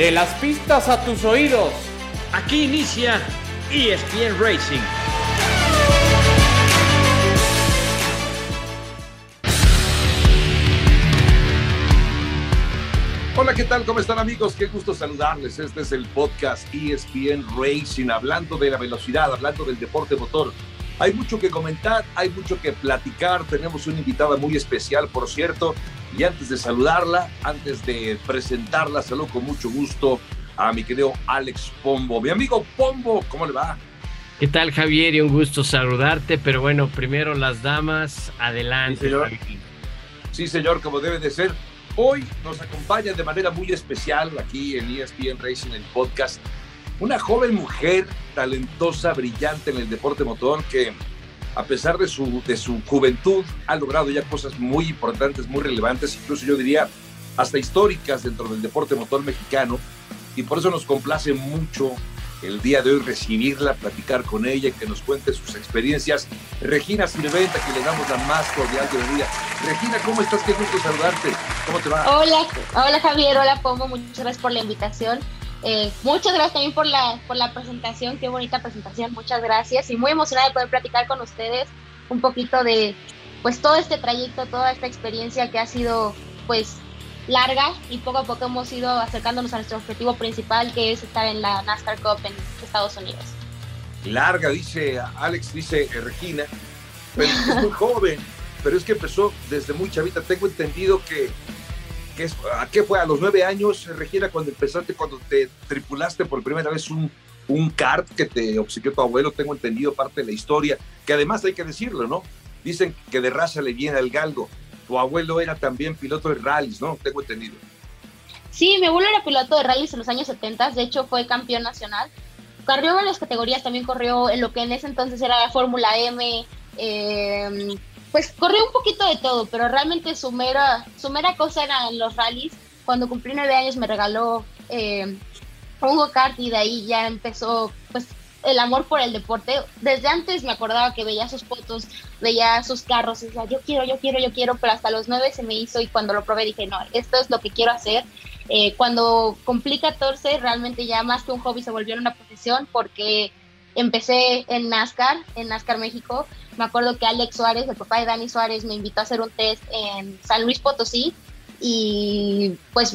De las pistas a tus oídos. Aquí inicia ESPN Racing. Hola, ¿qué tal? ¿Cómo están amigos? Qué gusto saludarles. Este es el podcast ESPN Racing, hablando de la velocidad, hablando del deporte motor. Hay mucho que comentar, hay mucho que platicar. Tenemos una invitada muy especial, por cierto. Y antes de saludarla, antes de presentarla, saludo con mucho gusto a mi querido Alex Pombo. Mi amigo Pombo, ¿cómo le va? ¿Qué tal, Javier? Y un gusto saludarte, pero bueno, primero las damas, adelante. Sí, señor, sí, señor como debe de ser. Hoy nos acompaña de manera muy especial aquí en ESPN Racing, el podcast, una joven mujer talentosa, brillante en el deporte motor que a pesar de su, de su juventud ha logrado ya cosas muy importantes, muy relevantes, incluso yo diría hasta históricas dentro del deporte motor mexicano. Y por eso nos complace mucho el día de hoy recibirla, platicar con ella, que nos cuente sus experiencias. Regina Silventa, que le damos la más cordial bienvenida. Regina, ¿cómo estás? Qué gusto saludarte. ¿Cómo te va? Hola, hola Javier, hola Pomo, muchas gracias por la invitación. Eh, muchas gracias también por la, por la presentación, qué bonita presentación, muchas gracias y muy emocionada de poder platicar con ustedes un poquito de pues todo este trayecto, toda esta experiencia que ha sido pues larga y poco a poco hemos ido acercándonos a nuestro objetivo principal que es estar en la NASCAR Cup en Estados Unidos. Larga, dice Alex, dice Regina, pero es muy joven, pero es que empezó desde muy chavita. Tengo entendido que, que ¿a qué fue? A los nueve años, Regina, cuando empezaste, cuando te tripulaste por primera vez un, un kart que te obsequió tu abuelo, tengo entendido parte de la historia, que además hay que decirlo, ¿no? Dicen que de raza le viene el galgo tu abuelo era también piloto de rallies, ¿no? Tengo entendido. Sí, mi abuelo era piloto de rallies en los años 70, de hecho fue campeón nacional. Corrió en las categorías, también corrió en lo que en ese entonces era la Fórmula M, eh, pues corrió un poquito de todo, pero realmente su mera, su mera cosa eran los rallies. Cuando cumplí nueve años me regaló eh, un go-kart y de ahí ya empezó pues el amor por el deporte. Desde antes me acordaba que veía sus fotos, veía sus carros decía, yo quiero, yo quiero, yo quiero, pero hasta los nueve se me hizo y cuando lo probé dije, no, esto es lo que quiero hacer. Eh, cuando cumplí 14, realmente ya más que un hobby se volvió una profesión porque empecé en NASCAR, en NASCAR México. Me acuerdo que Alex Suárez, el papá de Dani Suárez, me invitó a hacer un test en San Luis Potosí y pues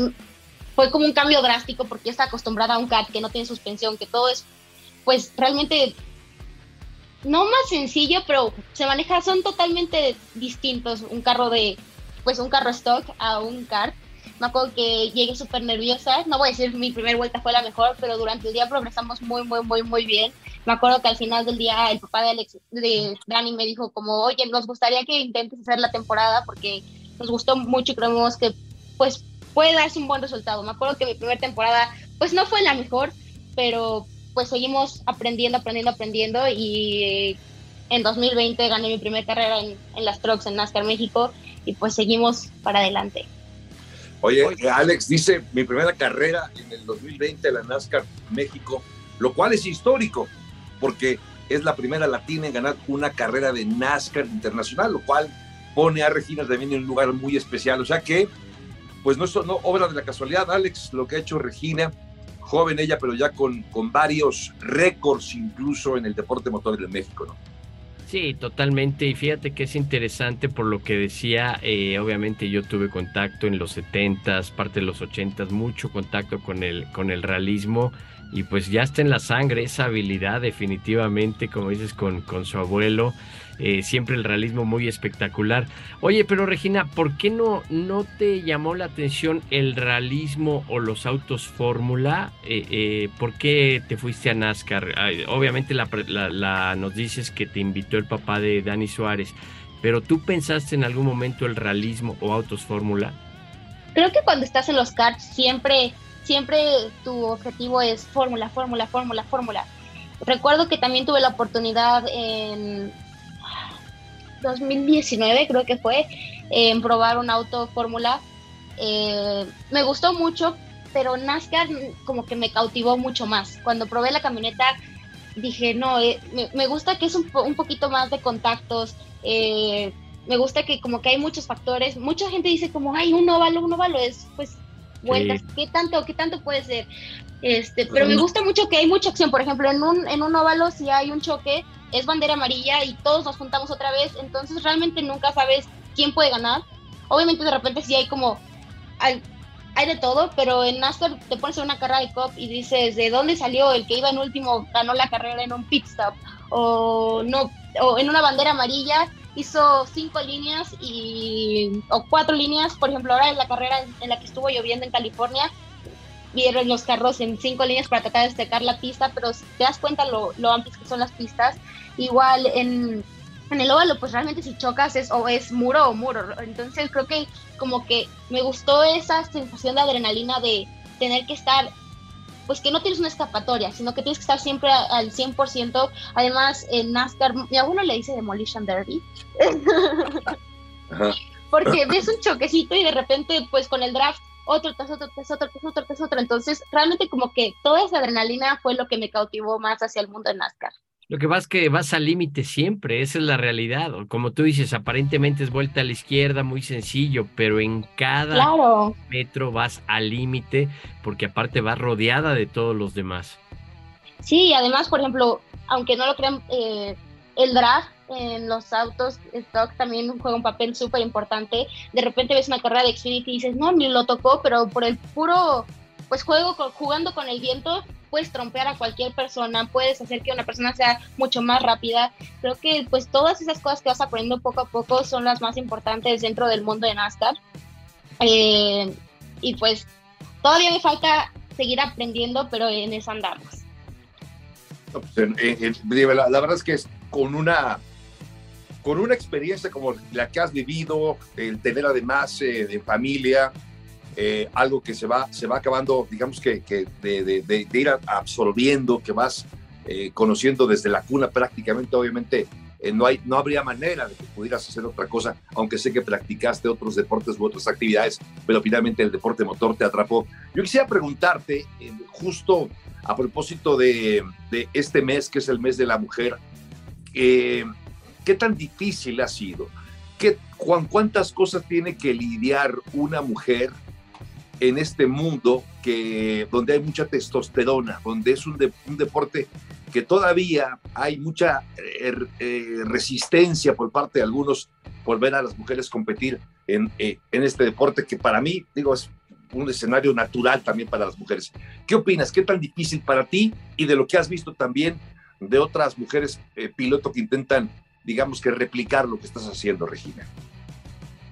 fue como un cambio drástico porque yo estaba acostumbrada a un kart que no tiene suspensión, que todo es pues realmente no más sencillo, pero se maneja, son totalmente distintos un carro de, pues un carro stock a un kart. Me acuerdo que llegué súper nerviosa, no voy a decir mi primera vuelta fue la mejor, pero durante el día progresamos muy, muy, muy, muy bien. Me acuerdo que al final del día el papá de, Alex, de Dani me dijo como, oye, nos gustaría que intentes hacer la temporada porque nos gustó mucho y creemos que pues puede darse un buen resultado. Me acuerdo que mi primera temporada pues no fue la mejor, pero pues seguimos aprendiendo, aprendiendo, aprendiendo y en 2020 gané mi primera carrera en, las trucks en NASCAR México y pues seguimos para adelante. Oye, Alex dice mi primera carrera en el 2020 en la NASCAR México, lo cual es histórico porque es la primera latina en ganar una carrera de NASCAR internacional, lo cual pone a Regina también en un lugar muy especial. O sea que, pues no es no, obra de la casualidad, Alex, lo que ha hecho Regina joven ella, pero ya con, con varios récords incluso en el deporte motor de México, ¿no? Sí, totalmente. Y fíjate que es interesante por lo que decía, eh, obviamente yo tuve contacto en los 70s, parte de los 80s, mucho contacto con el, con el realismo y pues ya está en la sangre esa habilidad definitivamente, como dices, con, con su abuelo. Eh, siempre el realismo muy espectacular. Oye, pero Regina, ¿por qué no, no te llamó la atención el realismo o los autos fórmula? Eh, eh, ¿Por qué te fuiste a NASCAR? obviamente la, nos dices que te invitó el papá de Dani Suárez, pero ¿tú pensaste en algún momento el realismo o autos fórmula? Creo que cuando estás en los karts siempre, siempre tu objetivo es fórmula, fórmula, fórmula, fórmula. Recuerdo que también tuve la oportunidad en 2019 creo que fue, en probar un auto fórmula. Eh, me gustó mucho, pero NASCAR como que me cautivó mucho más. Cuando probé la camioneta dije, no, eh, me, gusta que es un, un, poquito más de contactos, eh, me gusta que como que hay muchos factores. Mucha gente dice como, ay, un óvalo, un óvalo es pues vueltas, ¿qué tanto, qué tanto puede ser? Este, pero me gusta mucho que hay mucha acción, por ejemplo, en un, en un óvalo si hay un choque, es bandera amarilla y todos nos juntamos otra vez, entonces realmente nunca sabes quién puede ganar. Obviamente de repente sí hay como hay, de todo, pero en NASCAR te pones en una carrera de cop y dices de dónde salió el que iba en último, ganó la carrera en un pit stop, o no, o en una bandera amarilla hizo cinco líneas y o cuatro líneas, por ejemplo, ahora en la carrera en la que estuvo lloviendo en California, vieron los carros en cinco líneas para tratar de destacar la pista, pero si te das cuenta lo, lo amplias que son las pistas, igual en, en el óvalo, pues realmente si chocas es o es muro o muro. Entonces creo que como que me gustó esa sensación de adrenalina de tener que estar, pues que no tienes una escapatoria, sino que tienes que estar siempre al 100%. Además, en NASCAR, mi abuelo le dice Demolition Derby. Porque ves un choquecito y de repente, pues con el draft, otro tras otro, tras otro, tras otro, tras otro. Entonces, realmente como que toda esa adrenalina fue lo que me cautivó más hacia el mundo de NASCAR. Lo que pasa es que vas al límite siempre, esa es la realidad. Como tú dices, aparentemente es vuelta a la izquierda, muy sencillo, pero en cada metro vas al límite porque aparte vas rodeada de todos los demás. Sí, además, por ejemplo, aunque no lo crean, eh, el draft en los autos stock también juega un papel súper importante. De repente ves una carrera de Xfinity y dices, no, ni lo tocó, pero por el puro pues juego jugando con el viento puedes trompear a cualquier persona, puedes hacer que una persona sea mucho más rápida. Creo que pues todas esas cosas que vas aprendiendo poco a poco son las más importantes dentro del mundo de NASCAR. Eh, y pues todavía me falta seguir aprendiendo, pero en eso andamos. Pues, la, verdad es que es con una con una experiencia como la que has vivido, el tener además eh, de familia, eh, algo que se va, se va acabando, digamos que, que de, de, ir absorbiendo, que vas eh, conociendo desde la cuna prácticamente, obviamente eh, no, hay, no habría manera de que pudieras hacer otra cosa, aunque sé que practicaste otros deportes u otras actividades, pero finalmente el deporte motor te atrapó. Yo quisiera preguntarte, justo a propósito de, de, este mes, que es el mes de la mujer, ¿qué tan difícil ha sido? ¿Qué, ¿Cuántas cosas tiene que lidiar una mujer en este mundo que, donde hay mucha testosterona, donde es un, deporte que todavía hay mucha eh, eh, resistencia por parte de algunos por ver a las mujeres competir en, eh, en este deporte que para mí, digo, es un escenario natural también para las mujeres. ¿Qué opinas? ¿Qué tan difícil para ti y de lo que has visto también de otras mujeres piloto que intentan, digamos que replicar lo que estás haciendo, Regina?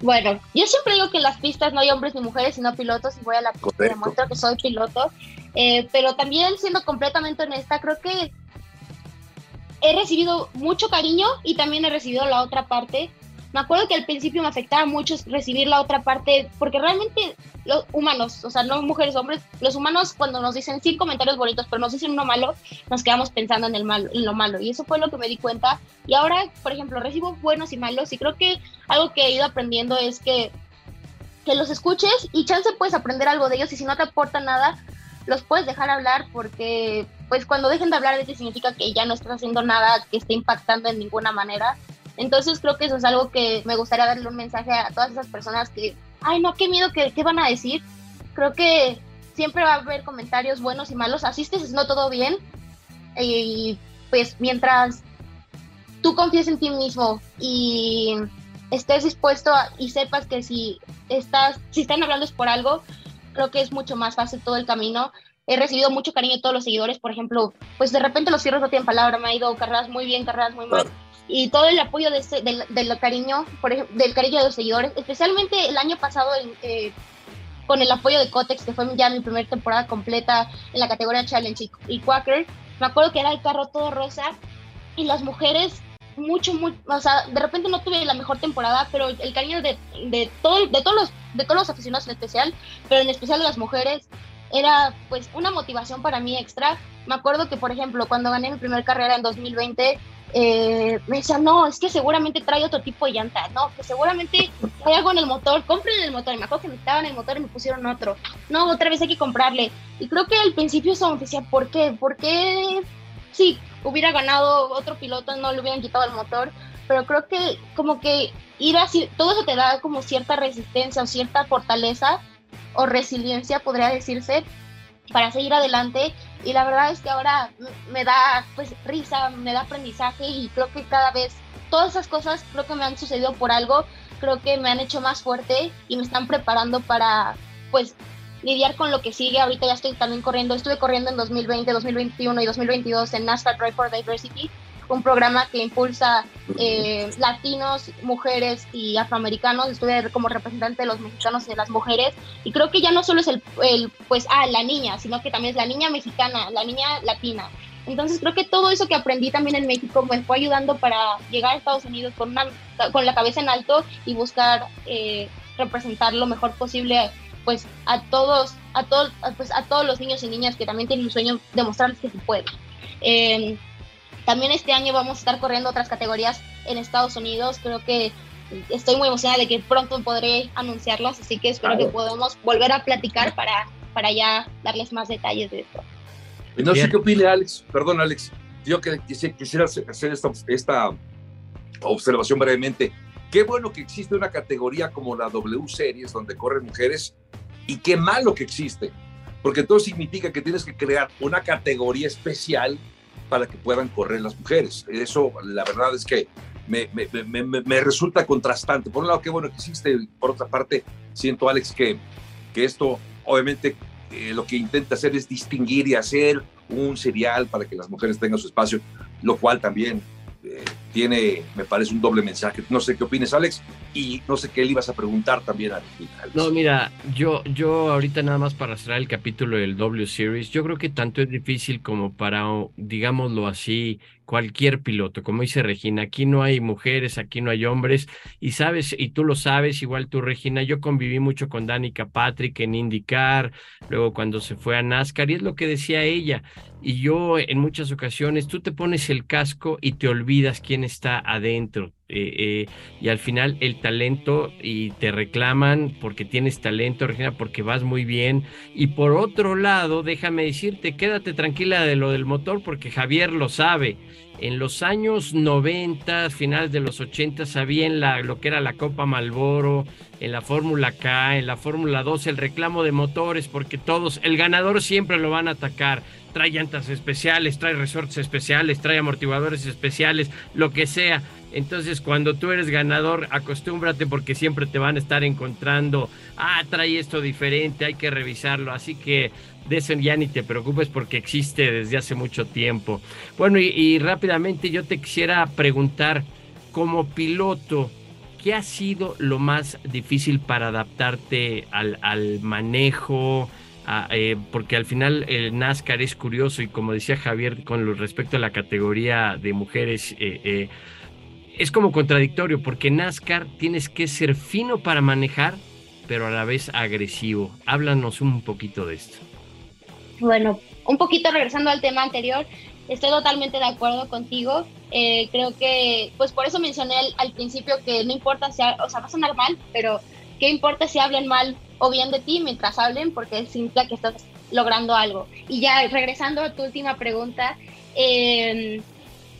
Bueno, yo siempre digo que en las pistas no hay hombres ni mujeres, sino pilotos, y voy a la pista y demuestro que soy piloto. Eh, pero también, siendo completamente honesta, creo que he recibido mucho cariño y también he recibido la otra parte me acuerdo que al principio me afectaba mucho recibir la otra parte, porque realmente los humanos, o sea, no mujeres, hombres, los humanos cuando nos dicen sí comentarios bonitos, pero nos dicen uno malo, nos quedamos pensando en, el malo, en lo malo. Y eso fue lo que me di cuenta. Y ahora, por ejemplo, recibo buenos y malos y creo que algo que he ido aprendiendo es que, que los escuches y chance puedes aprender algo de ellos y si no te aporta nada, los puedes dejar hablar porque pues cuando dejen de hablar de ti significa que ya no estás haciendo nada que esté impactando en ninguna manera entonces creo que eso es algo que me gustaría darle un mensaje a todas esas personas que, ay no, qué miedo, ¿qué, qué van a decir? Creo que siempre va a haber comentarios buenos y malos, asistes, no todo bien, y pues mientras tú confíes en ti mismo y estés dispuesto y sepas que si estás, si están hablando es por algo, creo que es mucho más fácil todo el camino. He recibido mucho cariño de todos los seguidores, por ejemplo, pues de repente los cierros no tienen palabra, me ha ido carreras muy bien, carreras muy mal y todo el apoyo de del, cariño, por ejemplo, del cariño de los seguidores, especialmente el año pasado eh, con el apoyo de Cotex, que fue ya mi primera temporada completa en la categoría Challenge y, Quaker, me acuerdo que era el carro todo rosa y las mujeres mucho, muy, o sea, de repente no tuve la mejor temporada, pero el cariño de, de, todo, de, todos los, de todos los aficionados en especial, pero en especial de las mujeres, era pues una motivación para mí extra. Me acuerdo que, por ejemplo, cuando gané mi primera carrera en 2020, eh, me decían, no, es que seguramente trae otro tipo de llanta, no, que seguramente hay algo en el motor, compren el motor. Y me acuerdo que me estaban el motor y me pusieron otro. No, otra vez hay que comprarle. Y creo que al principio eso me decía, ¿por qué? ¿Por qué si hubiera ganado otro piloto no le hubieran quitado el motor? Pero creo que como que ir así, todo eso te da como cierta resistencia o cierta fortaleza o resiliencia, podría decirse, para seguir adelante. Y la verdad es que ahora me da pues risa, me da aprendizaje y creo que cada vez todas esas cosas creo que me han sucedido por algo, creo que me han hecho más fuerte y me están preparando para pues lidiar con lo que sigue. Ahorita ya estoy también corriendo, estuve corriendo en 2020, 2021 y 2022 en NASCAR Drive for Diversity, un programa que impulsa eh, latinos, mujeres y afroamericanos. Estuve como representante de los mexicanos y de las mujeres. Y creo que ya no solo es el, pues, ah, la niña, sino que también es la niña mexicana, la niña latina. Entonces creo que todo eso que aprendí también en México me fue ayudando para llegar a Estados Unidos con, con la cabeza en alto y buscar eh, representar lo mejor posible pues a todos a todos pues a todos los niños y niñas que también tienen un sueño de mostrarles que se puede eh, también este año vamos a estar corriendo otras categorías en Estados Unidos. Creo que estoy muy emocionada de que pronto podré anunciarlas, así que espero que podamos volver a platicar para, para ya darles más detalles de esto. No sé qué opine Alex, perdón Alex, yo que quisiera hacer esta, esta observación brevemente. Qué bueno que existe una categoría como la W Series donde corren mujeres y qué malo que existe, porque todo significa que tienes que crear una categoría especial para que puedan correr las mujeres. Eso, la verdad es que me, me, me, me, resulta contrastante. Por un lado, qué bueno que existe, por otra parte, siento, Alex, que, que esto, obviamente, eh, lo que intenta hacer es distinguir y hacer un serial para que las mujeres tengan su espacio, lo cual también eh, tiene, me parece, un doble mensaje. No sé qué opinas, Alex, y no sé qué le ibas a preguntar también a Alex. No, mira, yo, yo ahorita nada más para cerrar el capítulo del W Series, yo creo que tanto es difícil como para, digámoslo así, cualquier piloto. Como dice Regina, aquí no hay mujeres, aquí no hay hombres. Y sabes, y tú lo sabes, igual tú, Regina, yo conviví mucho con Danica Patrick en IndyCar, luego cuando se fue a NASCAR, y es lo que decía ella. Y yo en muchas ocasiones, tú te pones el casco y te olvidas quién está adentro. Eh, eh, y al final el talento y te reclaman porque tienes talento, Regina, porque vas muy bien. Y por otro lado, déjame decirte, quédate tranquila de lo del motor porque Javier lo sabe. En los años 90, finales de los 80, había en la, lo que era la Copa Malboro, en la Fórmula K, en la Fórmula 2, el reclamo de motores, porque todos, el ganador siempre lo van a atacar. Trae llantas especiales, trae resortes especiales, trae amortiguadores especiales, lo que sea entonces, cuando tú eres ganador, acostúmbrate porque siempre te van a estar encontrando, ah, trae esto diferente, hay que revisarlo. Así que de eso ya ni te preocupes porque existe desde hace mucho tiempo. Bueno, y, rápidamente yo te quisiera preguntar, como piloto, ¿qué ha sido lo más difícil para adaptarte al, manejo? Eh, porque al final el NASCAR es curioso y como decía Javier con respecto a la categoría de mujeres, eh, eh, es como contradictorio porque NASCAR tienes que ser fino para manejar, pero a la vez agresivo. Háblanos un poquito de esto. Bueno, un poquito regresando al tema anterior, estoy totalmente de acuerdo contigo. Eh, creo que, pues por eso mencioné al, principio que no importa si, o sea, va a sonar mal, pero ¿qué importa si hablen mal o bien de ti mientras hablen? Porque es simple que estás logrando algo. Y ya regresando a tu última pregunta, eh,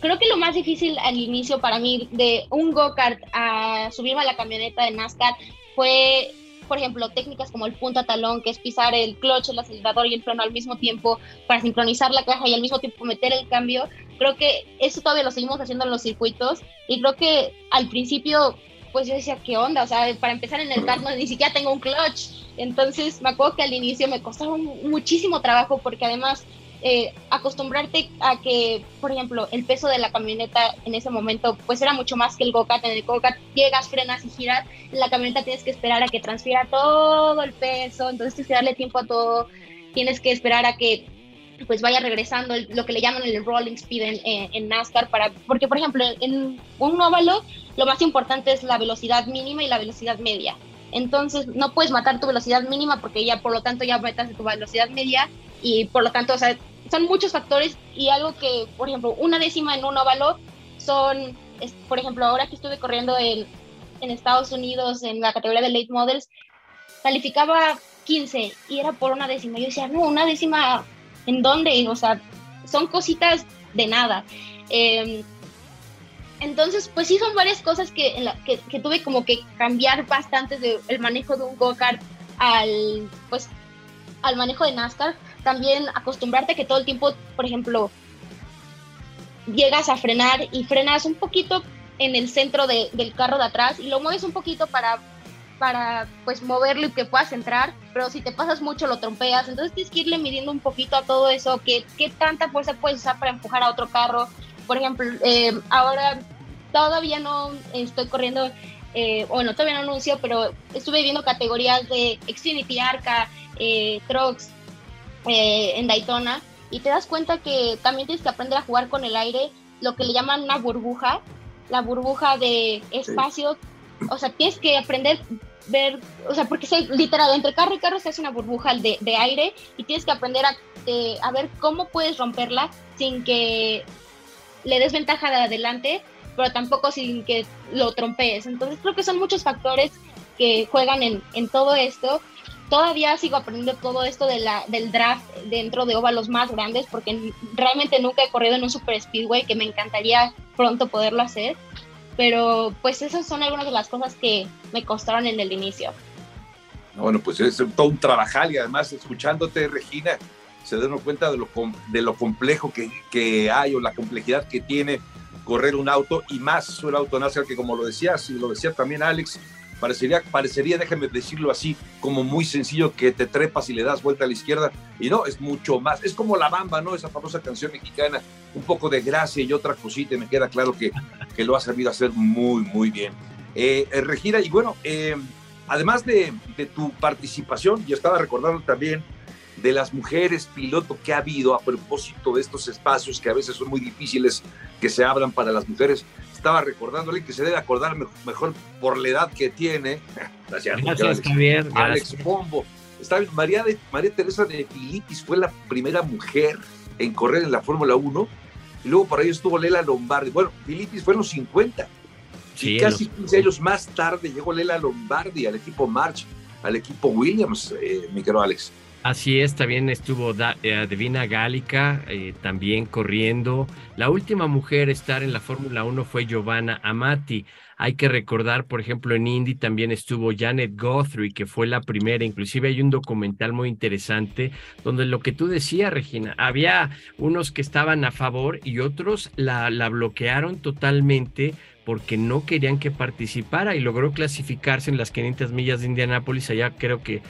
creo que lo más difícil al inicio para mí de un go-kart a subirme a la camioneta de NASCAR fue, por ejemplo, técnicas como el punta talón, que es pisar el clutch, el acelerador y el freno al mismo tiempo para sincronizar la caja y al mismo tiempo meter el cambio. Creo que eso todavía lo seguimos haciendo en los circuitos y creo que al principio pues yo decía, ¿qué onda? O sea, para empezar en el kart no, ni siquiera tengo un clutch. Entonces me acuerdo que al inicio me costaba muchísimo trabajo porque además eh, acostumbrarte a que, por ejemplo, el peso de la camioneta en ese momento pues era mucho más que el go-kart. En el go-kart llegas, frenas y giras, en la camioneta tienes que esperar a que transfiera todo el peso, entonces tienes que darle tiempo a todo, tienes que esperar a que pues vaya regresando lo que le llaman el rolling speed en, en, NASCAR para porque por ejemplo en un óvalo lo más importante es la velocidad mínima y la velocidad media. Entonces no puedes matar tu velocidad mínima porque ya por lo tanto ya metas tu velocidad media y por lo tanto o sea son muchos factores y algo que, por ejemplo, una décima en un óvalo son, por ejemplo, ahora que estuve corriendo en, en Estados Unidos en la categoría de late models, calificaba 15 y era por una décima. Yo decía, no, una décima, ¿en dónde? O sea, son cositas de nada. Em, entonces, pues sí son varias cosas que, que, tuve como que cambiar bastante del manejo de un go-kart al, pues, al manejo de NASCAR, también acostumbrarte que todo el tiempo, por ejemplo, llegas a frenar y frenas un poquito en el centro del carro de atrás y lo mueves un poquito para, para pues moverlo y que puedas entrar, pero si te pasas mucho lo trompeas, entonces tienes que irle midiendo un poquito a todo eso, qué, qué tanta fuerza puedes usar para empujar a otro carro. Por ejemplo, eh, ahora todavía no estoy corriendo, eh, bueno, todavía no anuncio, pero estuve viendo categorías de Xfinity, Arca, eh, Trucks eh, en Daytona y te das cuenta que también tienes que aprender a jugar con el aire, lo que le llaman una burbuja, la burbuja de espacio, o sea, tienes que aprender ver, o sea, porque se, literal, entre carro y carro se hace una burbuja de, de aire y tienes que aprender a, eh, a ver cómo puedes romperla sin que le des ventaja de adelante, pero tampoco sin que lo trompees. Entonces creo que son muchos factores que juegan en, en todo esto todavía sigo aprendiendo todo esto de del draft dentro de óvalos más grandes porque realmente nunca he corrido en un super speedway que me encantaría pronto poderlo hacer. Pero pues esas son algunas de las cosas que me costaron en el inicio. Bueno, pues es todo un trabajal y además escuchándote, Regina, se dan cuenta de lo, de lo complejo que, que, hay o la complejidad que tiene correr un auto y más un auto NASCAR que como lo decías y lo decía también Alex, Parecería, parecería, déjame decirlo así, como muy sencillo que te trepas y le das vuelta a la izquierda. Y no, es mucho más. Es como La Bamba, ¿no? Esa famosa canción mexicana. Un poco de gracia y otra cosita. Y me queda claro que, que lo ha sabido hacer muy, muy bien. Eh, eh y bueno, eh, además de, de, tu participación, yo estaba recordando también de las mujeres piloto que ha habido a propósito de estos espacios que a veces son muy difíciles que se abran para las mujeres estaba recordándole que se debe acordar mejor por la edad que tiene. Gracias, gracias Javier. Alex Pombo. Está María, de, María Teresa de Filipis fue la primera mujer en correr en la Fórmula 1. Y luego por ahí estuvo Lela Lombardi. Bueno, Filipis fue en los 50. y casi 15 años más tarde llegó Lela Lombardi al equipo March, al equipo Williams, eh, mi querido Alex. Así es, también estuvo eh, Divina Gálica eh, también corriendo. La última mujer a estar en la Fórmula 1 fue Giovanna Amati. Hay que recordar, por ejemplo, en Indy también estuvo Janet Guthrie, que fue la primera. Inclusive hay un documental muy interesante donde lo que tú decías, Regina, había unos que estaban a favor y otros la, la bloquearon totalmente porque no querían que participara y logró clasificarse en las 500 millas de Indianápolis. Allá creo que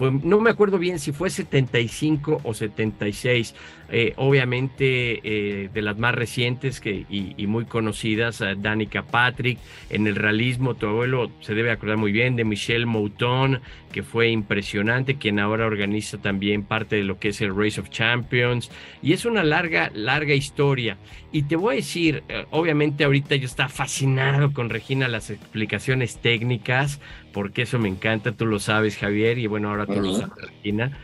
no me acuerdo bien si fue 75 o 76, eh, obviamente eh, de las más recientes que, y, muy conocidas, uh, Danica Patrick, en el realismo, tu abuelo se debe acordar muy bien de Michelle Mouton, que fue impresionante, quien ahora organiza también parte de lo que es el Race of Champions, y es una larga, larga historia. Y te voy a decir, obviamente ahorita yo estaba fascinado con Regina las explicaciones técnicas, porque eso me encanta, tú lo sabes Javier, y bueno, ahora tú lo sabes Regina,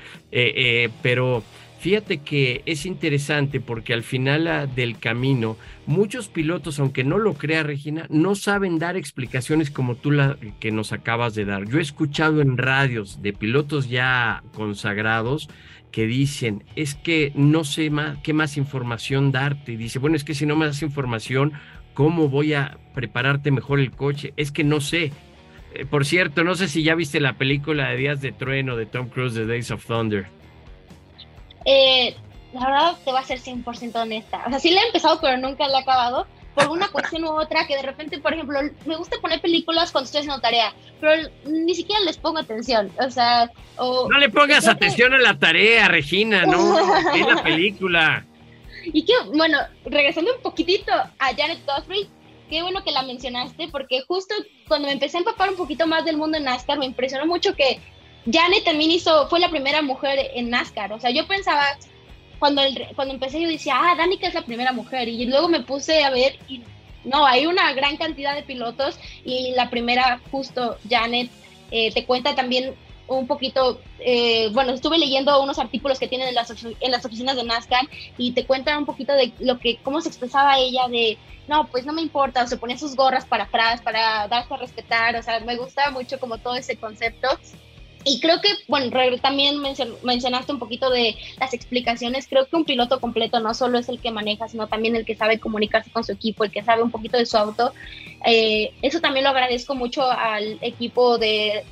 pero Fíjate que es interesante porque al final ah, del camino, muchos pilotos, aunque no lo crea Regina, no saben dar explicaciones como tú la que nos acabas de dar. Yo he escuchado en radios de pilotos ya consagrados que dicen, es que no sé más, qué más información darte. Y dice, bueno, es que si no me das información, ¿cómo voy a prepararte mejor el coche? Es que no sé. Eh, por cierto, no sé si ya viste la película de Días de Trueno de Tom Cruise, The Days of Thunder. Eh, la verdad te voy a ser 100% honesta. O sea, sí la he empezado, pero nunca la he acabado. Por una cuestión u otra, que de repente, por ejemplo, me gusta poner películas cuando estoy haciendo tarea, pero ni siquiera les pongo atención. O sea, o, no le pongas atención a la tarea, Regina, no, es la película. Y que, bueno, regresando un poquitito a Janet Guthrie, qué bueno que la mencionaste, porque justo cuando me empecé a empapar un poquito más del mundo en NASCAR, me impresionó mucho que Janet también hizo, fue la primera mujer en NASCAR. O sea, yo pensaba, cuando, cuando empecé yo decía, ah, Danica es la primera mujer. Y luego me puse a ver y no, hay una gran cantidad de pilotos y la primera, justo Janet, eh, te cuenta también un poquito, eh, bueno, estuve leyendo unos artículos que tienen en las, en las oficinas de NASCAR y te cuentan un poquito de lo que, cómo se expresaba ella de, no, pues no me importa, o se ponía sus gorras para atrás, para darse a respetar, o sea, me gusta mucho como todo ese concepto y creo que, bueno, también mencionaste un poquito de las explicaciones. Creo que un piloto completo no solo es el que maneja, sino también el que sabe comunicarse con su equipo, el que sabe un poquito de su auto. Eh, eso también lo agradezco mucho al equipo de,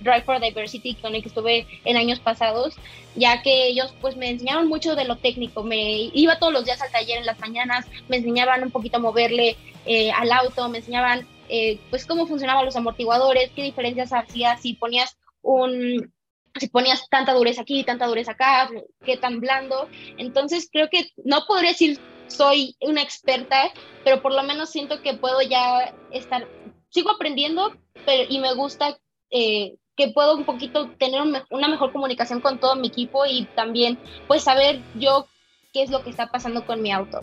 Drive for Diversity con el que estuve en años pasados, ya que ellos pues me enseñaron mucho de lo técnico, me iba todos los días al taller en las mañanas, me enseñaban un poquito a moverle eh, al auto, me enseñaban eh, pues cómo funcionaban los amortiguadores, qué diferencias hacía si ponías un si ponías tanta dureza aquí, tanta dureza acá, qué tan blando. Entonces creo que no podría decir soy una experta, pero por lo menos siento que puedo ya estar, sigo aprendiendo pero, y me gusta eh, que puedo un poquito tener una mejor comunicación con todo mi equipo y también pues saber yo qué es lo que está pasando con mi auto.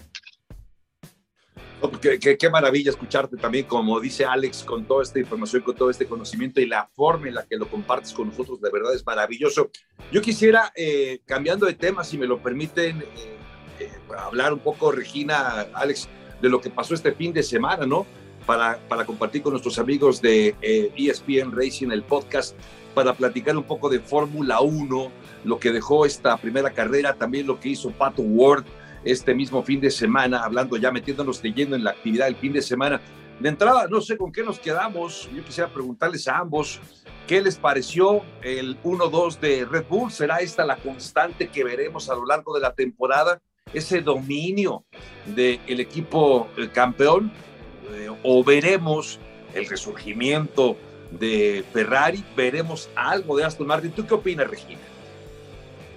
Qué, qué, maravilla escucharte también, como dice Alex, con toda esta información, con todo este conocimiento y la forma en la que lo compartes con nosotros, de verdad es maravilloso. Yo quisiera, eh, cambiando de tema, si me lo permiten, eh, eh, hablar un poco, Regina, Alex, de lo que pasó este fin de semana, ¿no? Para, para compartir con nuestros amigos de ESPN e Racing, el podcast, para platicar un poco de Fórmula 1, lo que dejó esta primera carrera, también lo que hizo Pato Ward este mismo fin de semana, hablando ya metiéndonos de lleno en la actividad del fin de semana. De entrada, no sé con qué nos quedamos. Yo quisiera preguntarles a ambos qué les pareció el 1-2 de Red Bull. ¿Será esta la constante que veremos a lo largo de la temporada? Ese dominio del equipo campeón. Eh, ¿O veremos el resurgimiento de Ferrari? ¿Veremos algo de Aston Martin? ¿Tú qué opinas, Regina?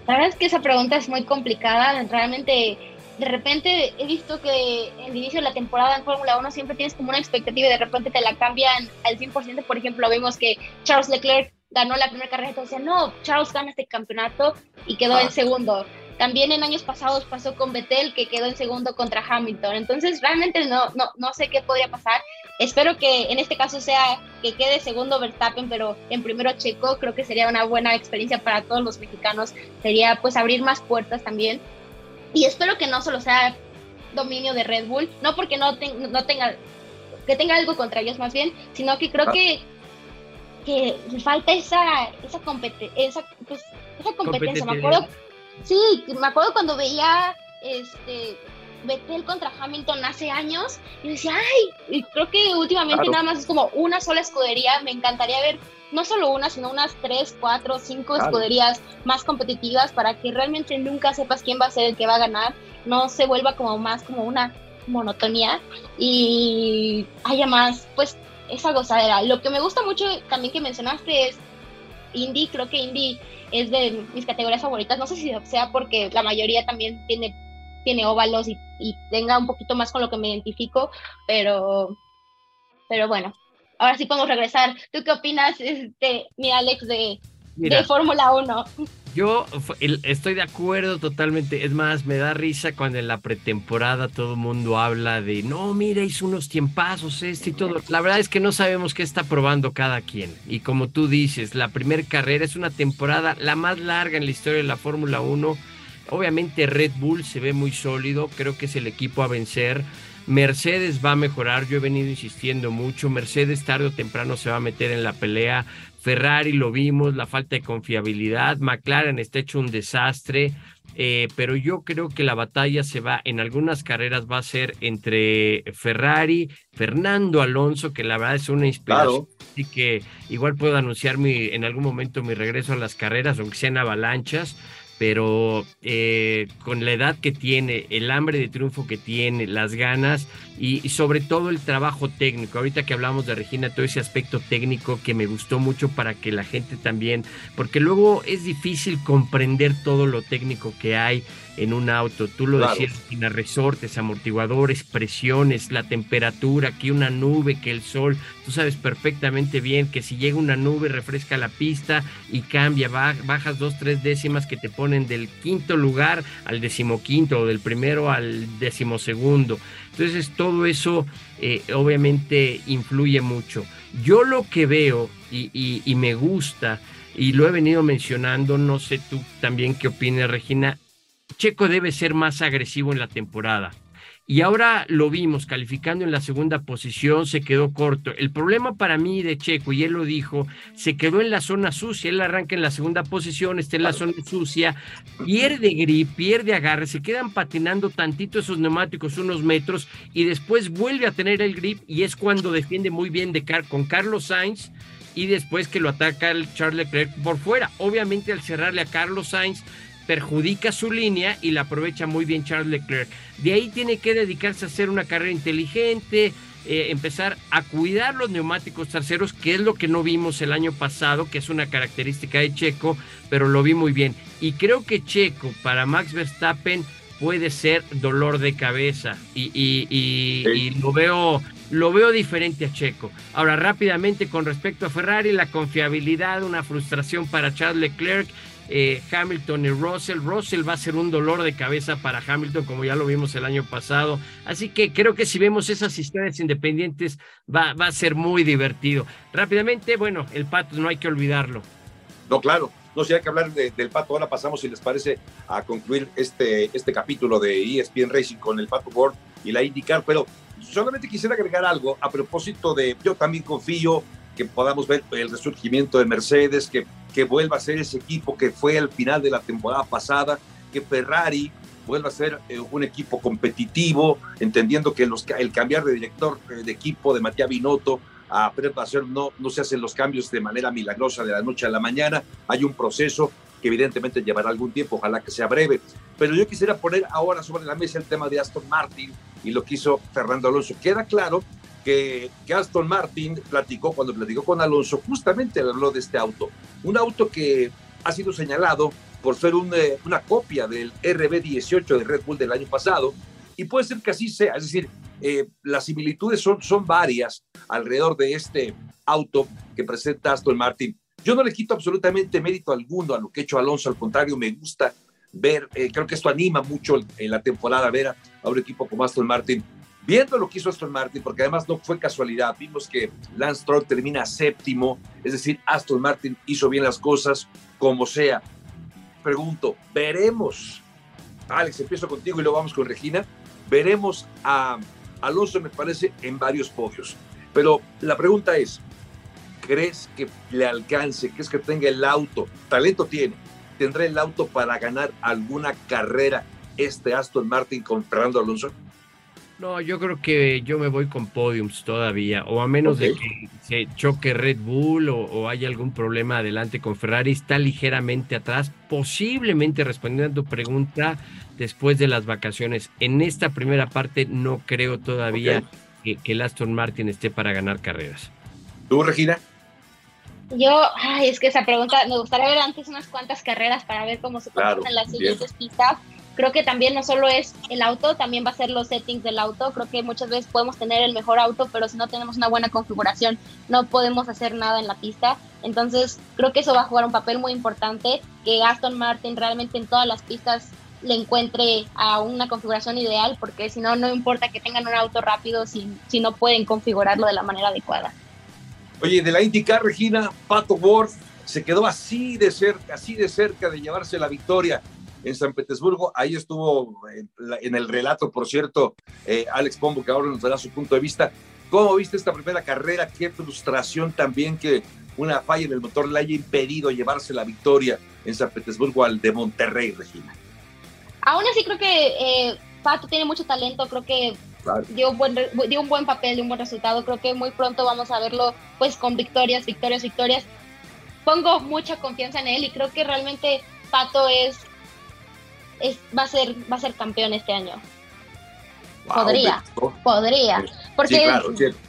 La verdad es que esa pregunta es muy complicada. Realmente de repente he visto que en el inicio de la temporada en Fórmula 1 siempre tienes como una expectativa y de repente te la cambian al 100%. Por ejemplo, vimos que Charles Leclerc ganó la primera carrera, entonces no, Charles gana este campeonato y quedó en ah. segundo. También en años pasados pasó con Vettel, que quedó en segundo contra Hamilton. Entonces, realmente no, no, no sé qué podría pasar. Espero que en este caso sea que quede segundo Verstappen, pero en primero Checo. Creo que sería una buena experiencia para todos los mexicanos. Sería pues abrir más puertas también. Y espero que no solo sea dominio de Red Bull, no porque no, no tenga, que tenga algo contra ellos más bien, sino que creo ah. que, que falta esa, esa, esa, pues, esa competencia. Me acuerdo, sí, me acuerdo cuando veía este Vettel contra Hamilton hace años y decía, ay, y creo que últimamente nada más es como una sola escudería, me encantaría ver no solo una, sino unas tres, cuatro, cinco escuderías más competitivas para que realmente nunca sepas quién va a ser el que va a ganar, no se vuelva como más como una monotonía y haya más, pues, esa gozadera. Lo que me gusta mucho también que mencionaste es Indy, creo que Indy es de mis categorías favoritas, no sé si sea porque la mayoría también tiene, tiene óvalos y, y tenga un poquito más con lo que me identifico, pero, pero bueno, ahora sí podemos regresar. ¿Tú qué opinas, este, mi Alex, de, de Fórmula 1? Yo estoy de acuerdo totalmente. Es más, me da risa cuando en la pretemporada todo el mundo habla de no, mira, hizo unos tiempazos este y todo. La verdad es que no sabemos qué está probando cada quien. Y como tú dices, la primera carrera es una temporada la más larga en la historia de la Fórmula 1. Obviamente Red Bull se ve muy sólido, creo que es el equipo a vencer. Mercedes va a mejorar, yo he venido insistiendo mucho, Mercedes tarde o temprano se va a meter en la pelea, Ferrari lo vimos, la falta de confiabilidad, McLaren está hecho un desastre, eh, pero yo creo que la batalla se va, en algunas carreras va a ser entre Ferrari, Fernando Alonso, que la verdad es una inspiración, así que igual puedo anunciar mi, en algún momento mi regreso a las carreras, aunque sean avalanchas pero eh, con la edad que tiene, el hambre de triunfo que tiene, las ganas y, sobre todo el trabajo técnico. Ahorita que hablamos de Regina, todo ese aspecto técnico que me gustó mucho para que la gente también, porque luego es difícil comprender todo lo técnico que hay en un auto. Tú lo decías, Regina, resortes, amortiguadores, presiones, la temperatura, aquí una nube, que el sol. Tú sabes perfectamente bien que si llega una nube refresca la pista y cambia, bajas dos, tres décimas que te ponen del quinto lugar al decimoquinto o del primero al decimosegundo. Entonces todo eso eh, obviamente influye mucho. Yo lo que veo y, me gusta, y lo he venido mencionando, no sé tú también qué opinas Regina, Checo debe ser más agresivo en la temporada. Y ahora lo vimos calificando en la segunda posición, se quedó corto. El problema para mí de Checo, y él lo dijo, se quedó en la zona sucia. Él arranca en la segunda posición, está en la zona sucia, pierde grip, pierde agarre, se quedan patinando tantito esos neumáticos unos metros y después vuelve a tener el grip y es cuando defiende muy bien de con Carlos Sainz y después que lo ataca el Charles Leclerc por fuera. Obviamente al cerrarle a Carlos Sainz perjudica su línea y la aprovecha muy bien Charles Leclerc. De ahí tiene que dedicarse a hacer una carrera inteligente, eh, empezar a cuidar los neumáticos traseros, que es lo que no vimos el año pasado, que es una característica de Checo, pero lo vi muy bien. Y creo que Checo para Max Verstappen puede ser dolor de cabeza y, lo veo lo veo diferente a Checo. Ahora rápidamente con respecto a Ferrari, la confiabilidad, una frustración para Charles Leclerc eh, Hamilton y Russell. Russell va a ser un dolor de cabeza para Hamilton, como ya lo vimos el año pasado. Así que creo que si vemos esas historias independientes, va, a ser muy divertido. Rápidamente, bueno, el Pato no hay que olvidarlo. No, claro. No, si hay que hablar del Pato, ahora pasamos, si les parece, a concluir este, este capítulo de ESPN Racing con el Pato World y la IndyCar, pero solamente quisiera agregar algo a propósito de, yo también confío que podamos ver el resurgimiento de Mercedes, que, que vuelva a ser ese equipo que fue al final de la temporada pasada, que Ferrari vuelva a ser eh, un equipo competitivo, entendiendo que los, el cambiar de director eh, de equipo de Matías Binotto a Pedro no, no se hacen los cambios de manera milagrosa de la noche a la mañana, hay un proceso que evidentemente llevará algún tiempo, ojalá que sea breve. Pero yo quisiera poner ahora sobre la mesa el tema de Aston Martin y lo que hizo Fernando Alonso. Queda claro que, Aston Martin platicó, cuando platicó con Alonso, justamente habló de este auto. Un auto que ha sido señalado por ser eh, una copia del RB18 de Red Bull del año pasado, y puede ser que así sea. Es decir, eh, las similitudes son, son varias alrededor de este auto que presenta Aston Martin. Yo no le quito absolutamente mérito alguno a lo que ha hecho Alonso, al contrario, me gusta ver, eh, creo que esto anima mucho en la temporada ver a, a un equipo como Aston Martin viendo lo que hizo Aston Martin, porque además no fue casualidad, vimos que Lance Stroll termina séptimo, es decir, Aston Martin hizo bien las cosas como sea. Pregunto, veremos, Alex, empiezo contigo y luego vamos con Regina, veremos a Alonso, me parece, en varios podios. Pero la pregunta es, ¿crees que le alcance? ¿Crees que tenga el auto? Talento tiene. ¿Tendrá el auto para ganar alguna carrera este Aston Martin con Fernando Alonso? No, yo creo que yo me voy con podiums todavía, o a menos de que se choque Red Bull o, o, haya algún problema adelante con Ferrari, está ligeramente atrás, posiblemente respondiendo a tu pregunta después de las vacaciones. En esta primera parte no creo todavía que, que, el Aston Martin esté para ganar carreras. ¿Tú, Regina? Yo, ay, es que esa pregunta, me gustaría ver antes unas cuantas carreras para ver cómo se comportan las siguientes pistas creo que también no solo es el auto, también va a ser los settings del auto. Creo que muchas veces podemos tener el mejor auto, pero si no tenemos una buena configuración, no podemos hacer nada en la pista. Entonces, creo que eso va a jugar un papel muy importante, que Aston Martin realmente en todas las pistas le encuentre a una configuración ideal, porque si no, no importa que tengan un auto rápido si, si no pueden configurarlo de la manera adecuada. Oye, de la IndyCar, Regina, Pato Ward se quedó así de cerca, así de cerca de llevarse la victoria en San Petersburgo. Ahí estuvo en, el relato, por cierto, eh, Alex Pombo, que ahora nos dará su punto de vista. ¿Cómo viste esta primera carrera? Qué frustración también que una falla en el motor le haya impedido llevarse la victoria en San Petersburgo al de Monterrey, Regina. Aún así creo que eh, Pato tiene mucho talento, creo que dio, un buen, dio un buen papel, dio un buen resultado. Creo que muy pronto vamos a verlo pues con victorias, victorias, victorias. Pongo mucha confianza en él y creo que realmente Pato es va, a ser, va a ser campeón este año. podría, podría. Porque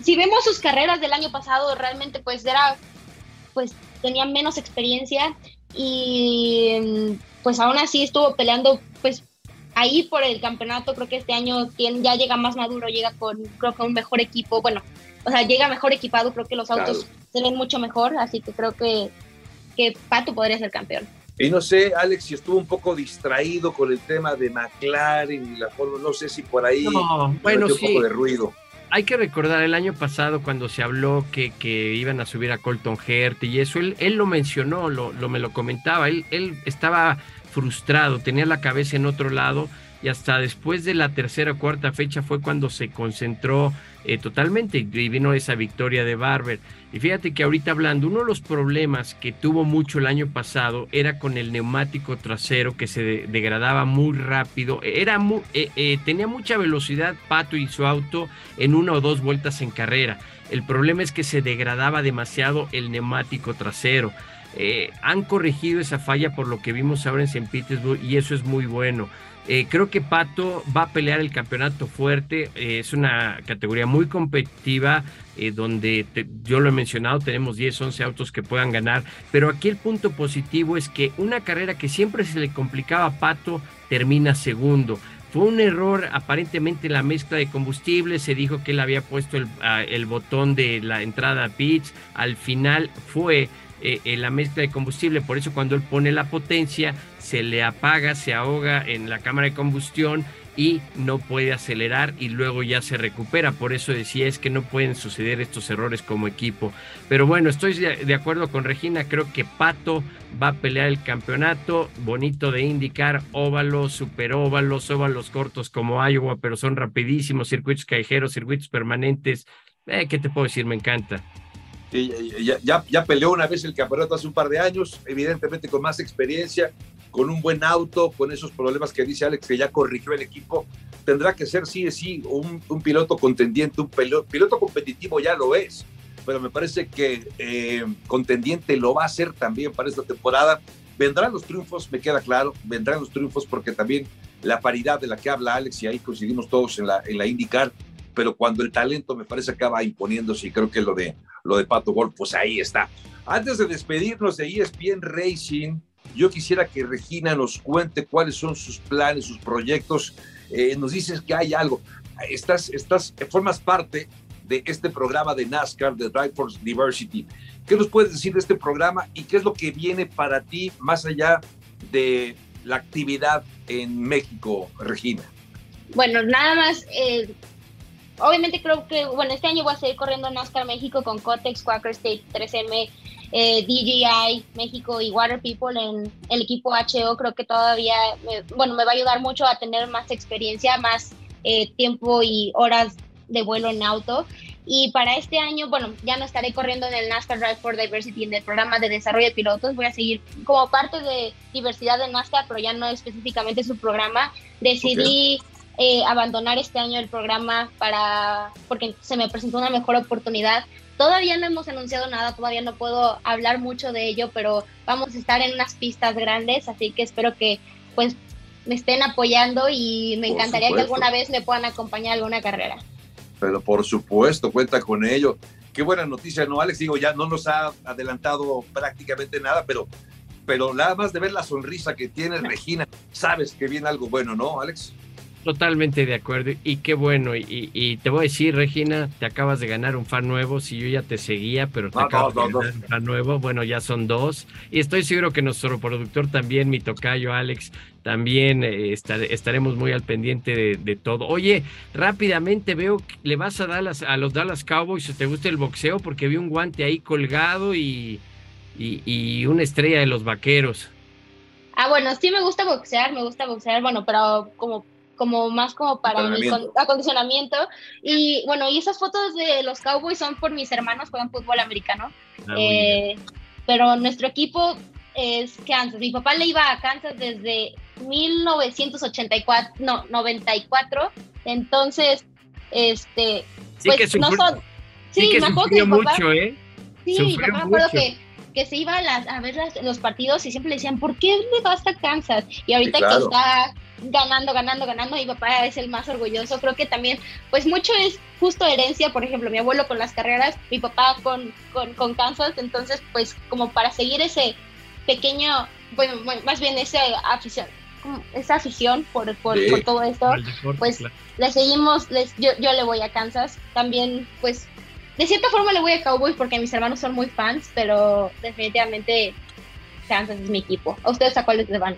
si vemos sus carreras del año pasado, realmente pues era, pues tenía menos experiencia y pues aún así estuvo peleando pues ahí por el campeonato. Creo que este año ya llega más maduro, llega con creo que un mejor equipo. Bueno, o sea, llega mejor equipado. Creo que los autos se ven mucho mejor, así que creo que, que Pato podría ser campeón. Y no sé, Alex, si estuvo un poco distraído con el tema de McLaren y la forma, no sé si por ahí no, bueno, un poco de ruido. Hay que recordar el año pasado cuando se habló que, que iban a subir a Colton Hert y eso, él, él lo mencionó, lo, lo, me lo comentaba, él, él estaba frustrado, tenía la cabeza en otro lado y hasta después de la tercera o cuarta fecha fue cuando se concentró eh, totalmente y vino esa victoria de Barber. Y fíjate que ahorita hablando, uno de los problemas que tuvo mucho el año pasado era con el neumático trasero que se degradaba muy rápido. Era eh, eh, tenía mucha velocidad Pato y su auto en una o dos vueltas en carrera. El problema es que se degradaba demasiado el neumático trasero. han corregido esa falla por lo que vimos ahora en St. Petersburg y eso es muy bueno. Eh, creo que Pato va a pelear el campeonato fuerte. Eh, es una categoría muy competitiva eh, donde yo lo he mencionado, tenemos 10, 11 autos que puedan ganar. Pero aquí el punto positivo es que una carrera que siempre se le complicaba a Pato termina segundo. Fue un error aparentemente la mezcla de combustible. Se dijo que él había puesto el, ah, botón de la entrada a pits. Al final fue la mezcla de combustible. Por eso cuando él pone la potencia, se le apaga, se ahoga en la cámara de combustión y no puede acelerar y luego ya se recupera. Por eso decía es que no pueden suceder estos errores como equipo. Pero bueno, estoy de acuerdo con Regina, creo que Pato va a pelear el campeonato, bonito de indicar, óvalos, superóvalos, óvalos cortos como Iowa, pero son rapidísimos, circuitos callejeros, circuitos permanentes. Eh, ¿Qué te puedo decir? Me encanta ya, ya, peleó una vez el campeonato hace un par de años, evidentemente con más experiencia, con un buen auto, con esos problemas que dice Alex que ya corrigió el equipo. Tendrá que ser, sí, sí, un, un piloto contendiente, un piloto, piloto, competitivo ya lo es, pero me parece que eh, contendiente lo va a ser también para esta temporada. Vendrán los triunfos, me queda claro, vendrán los triunfos porque también la paridad de la que habla Alex y ahí coincidimos todos en la, en la IndyCar, pero cuando el talento me parece acaba imponiéndose y creo que lo de, lo de Pato Gol, pues ahí está. Antes de despedirnos de ESPN Racing, yo quisiera que Regina nos cuente cuáles son sus planes, sus proyectos. Eh, nos dices que hay algo. Estás, estás, formas parte de este programa de NASCAR, de Drive for Diversity. ¿Qué nos puedes decir de este programa y qué es lo que viene para ti más allá de la actividad en México, Regina? Bueno, nada más eh, obviamente creo que, bueno, este año voy a seguir corriendo NASCAR México con Cotex, Quaker State, 3M, eh, DJI México y Water People en el equipo HO. Creo que todavía, bueno, me va a ayudar mucho a tener más experiencia, más eh, tiempo y horas de vuelo en auto. Y para este año, bueno, ya no estaré corriendo en el NASCAR Drive for Diversity en el programa de desarrollo de pilotos. Voy a seguir como parte de diversidad de NASCAR, pero ya no específicamente su programa. Decidí eh, abandonar este año el programa para porque se me presentó una mejor oportunidad. Todavía no hemos anunciado nada, todavía no puedo hablar mucho de ello, pero vamos a estar en unas pistas grandes, así que espero que pues me estén apoyando y me encantaría que alguna vez me puedan acompañar a alguna carrera. Pero por supuesto, cuenta con ello. Qué buena noticia, ¿no, Alex? Digo, ya no nos ha adelantado prácticamente nada, pero, pero nada más de ver la sonrisa que tiene Regina, sabes que viene algo bueno, ¿no, Alex? Totalmente de acuerdo y qué bueno. Y, te voy a decir, Regina, te acabas de ganar un fan nuevo. Si yo ya te seguía, pero te acabas de ganar un fan nuevo. Bueno, ya son dos. Y estoy seguro que nuestro productor también, mi tocayo Alex, también eh, estaremos muy al pendiente de, todo. Oye, rápidamente veo que le vas a, dar a los Dallas Cowboys si te gusta el boxeo, porque vi un guante ahí colgado y, y una estrella de los vaqueros. Ah, bueno, sí me gusta boxear, me gusta boxear, bueno, pero como como más como para mi acondicionamiento. Y bueno, y esas fotos de los Cowboys son por mis hermanos, juegan fútbol americano. Ah, eh, pero nuestro equipo es Kansas. Mi papá le iba a Kansas desde 1984, no, 94. Entonces, este, pues no son... Sí, me acuerdo que mucho, ¿eh? Sí, me acuerdo que que se iba a, las, a ver los partidos y siempre le decían, ¿por qué le vas a Kansas? Y ahorita que está ganando, ganando, ganando, mi papá es el más orgulloso. Creo que también, pues mucho es justo herencia, por ejemplo, mi abuelo con las carreras, mi papá con, con, con Kansas, entonces pues como para seguir ese pequeño, bueno, más bien esa afición, esa afición por, por, todo esto, pues le seguimos, les, yo, yo le voy a Kansas, también pues de cierta forma le voy a Cowboys porque mis hermanos son muy fans, pero definitivamente Kansas es mi equipo. ¿A ustedes a cuáles le van?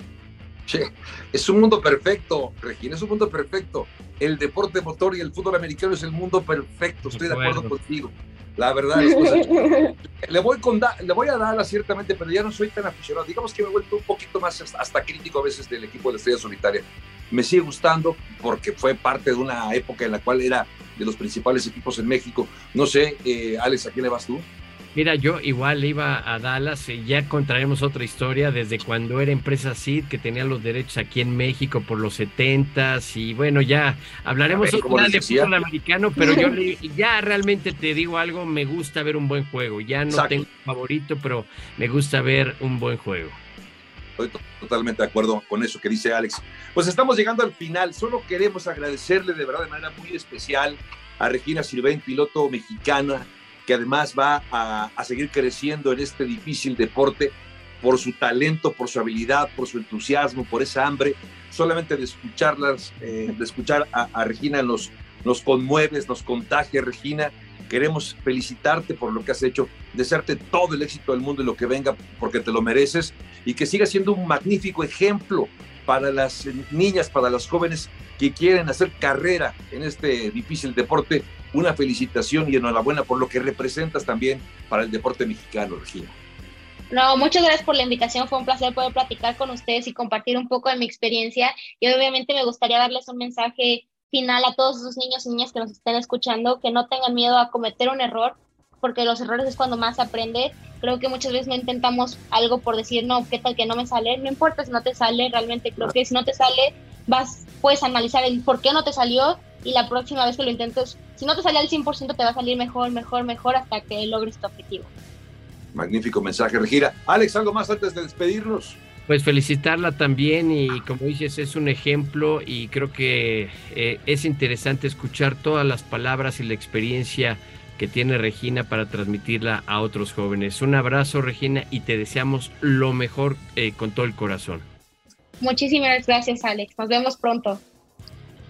Es un mundo perfecto, Regina, es un mundo perfecto. El deporte motor y el fútbol americano es el mundo perfecto, estoy de acuerdo contigo. La verdad, le, voy con le voy a dar ciertamente, pero ya no soy tan aficionado. Digamos que me he vuelto un poquito más hasta, crítico a veces del equipo de la Estrella Solitaria. me sigue gustando porque fue parte de una época en la cual era de los principales equipos en México. No sé, eh, Alex, ¿a quién le vas tú? Mira, yo igual iba a Dallas, y ya contaremos otra historia desde cuando era empresa CID, que tenía los derechos aquí en México por los 70 y bueno, ya hablaremos de fútbol americano, pero yo ya realmente te digo algo, me gusta ver un buen juego, ya no tengo favorito, pero me gusta ver un buen juego. Estoy totalmente de acuerdo con eso que dice Alex. Pues estamos llegando al final. Solo queremos agradecerle de verdad de manera muy especial a Regina Sirven, piloto mexicana, que además va a, seguir creciendo en este difícil deporte por su talento, por su habilidad, por su entusiasmo, por esa hambre. Solamente de escucharlas, eh, de escuchar a, a Regina nos, nos conmueves, nos contagia, Regina Queremos felicitarte por lo que has hecho, desearte todo el éxito del mundo y lo que venga, porque te lo mereces, y que siga siendo un magnífico ejemplo para las niñas, para las jóvenes que quieren hacer carrera en este difícil deporte. Una felicitación y enhorabuena por lo que representas también para el deporte mexicano, Regina. No, muchas gracias por la invitación. Fue un placer poder platicar con ustedes y compartir un poco de mi experiencia. Y obviamente me gustaría darles un mensaje final a todos esos niños y niñas que nos estén escuchando, que no tengan miedo a cometer un error, porque los errores es cuando más aprende. Creo que muchas veces no intentamos algo por decir, no, ¿qué tal que no me sale? No importa si no te sale, realmente creo que si no te sale, vas, puedes analizar el por qué no te salió y la próxima vez que lo intentes, si no te sale al 100%, te va a salir mejor, mejor, mejor hasta que logres tu objetivo. Magnífico mensaje, Regina. Alex, ¿algo más antes de despedirnos? Pues felicitarla también y como dices es un ejemplo y creo que eh, es interesante escuchar todas las palabras y la experiencia que tiene Regina para transmitirla a otros jóvenes. Un abrazo Regina y te deseamos lo mejor eh, con todo el corazón. Muchísimas gracias Alex, nos vemos pronto.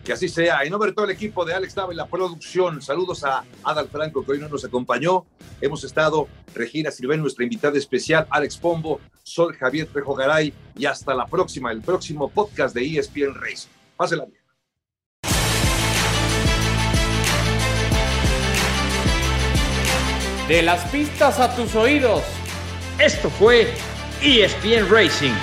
Que así sea. En nombre de todo el equipo de Alex Dava y la producción, saludos a Adal Franco que hoy no nos acompañó. Hemos estado Regina Silven, nuestra invitada especial, Alex Pombo, Sol Javier Trejo Garay y hasta la próxima, el próximo podcast de ESPN Race. Pásela bien. De las pistas a tus oídos. Esto fue ESPN Racing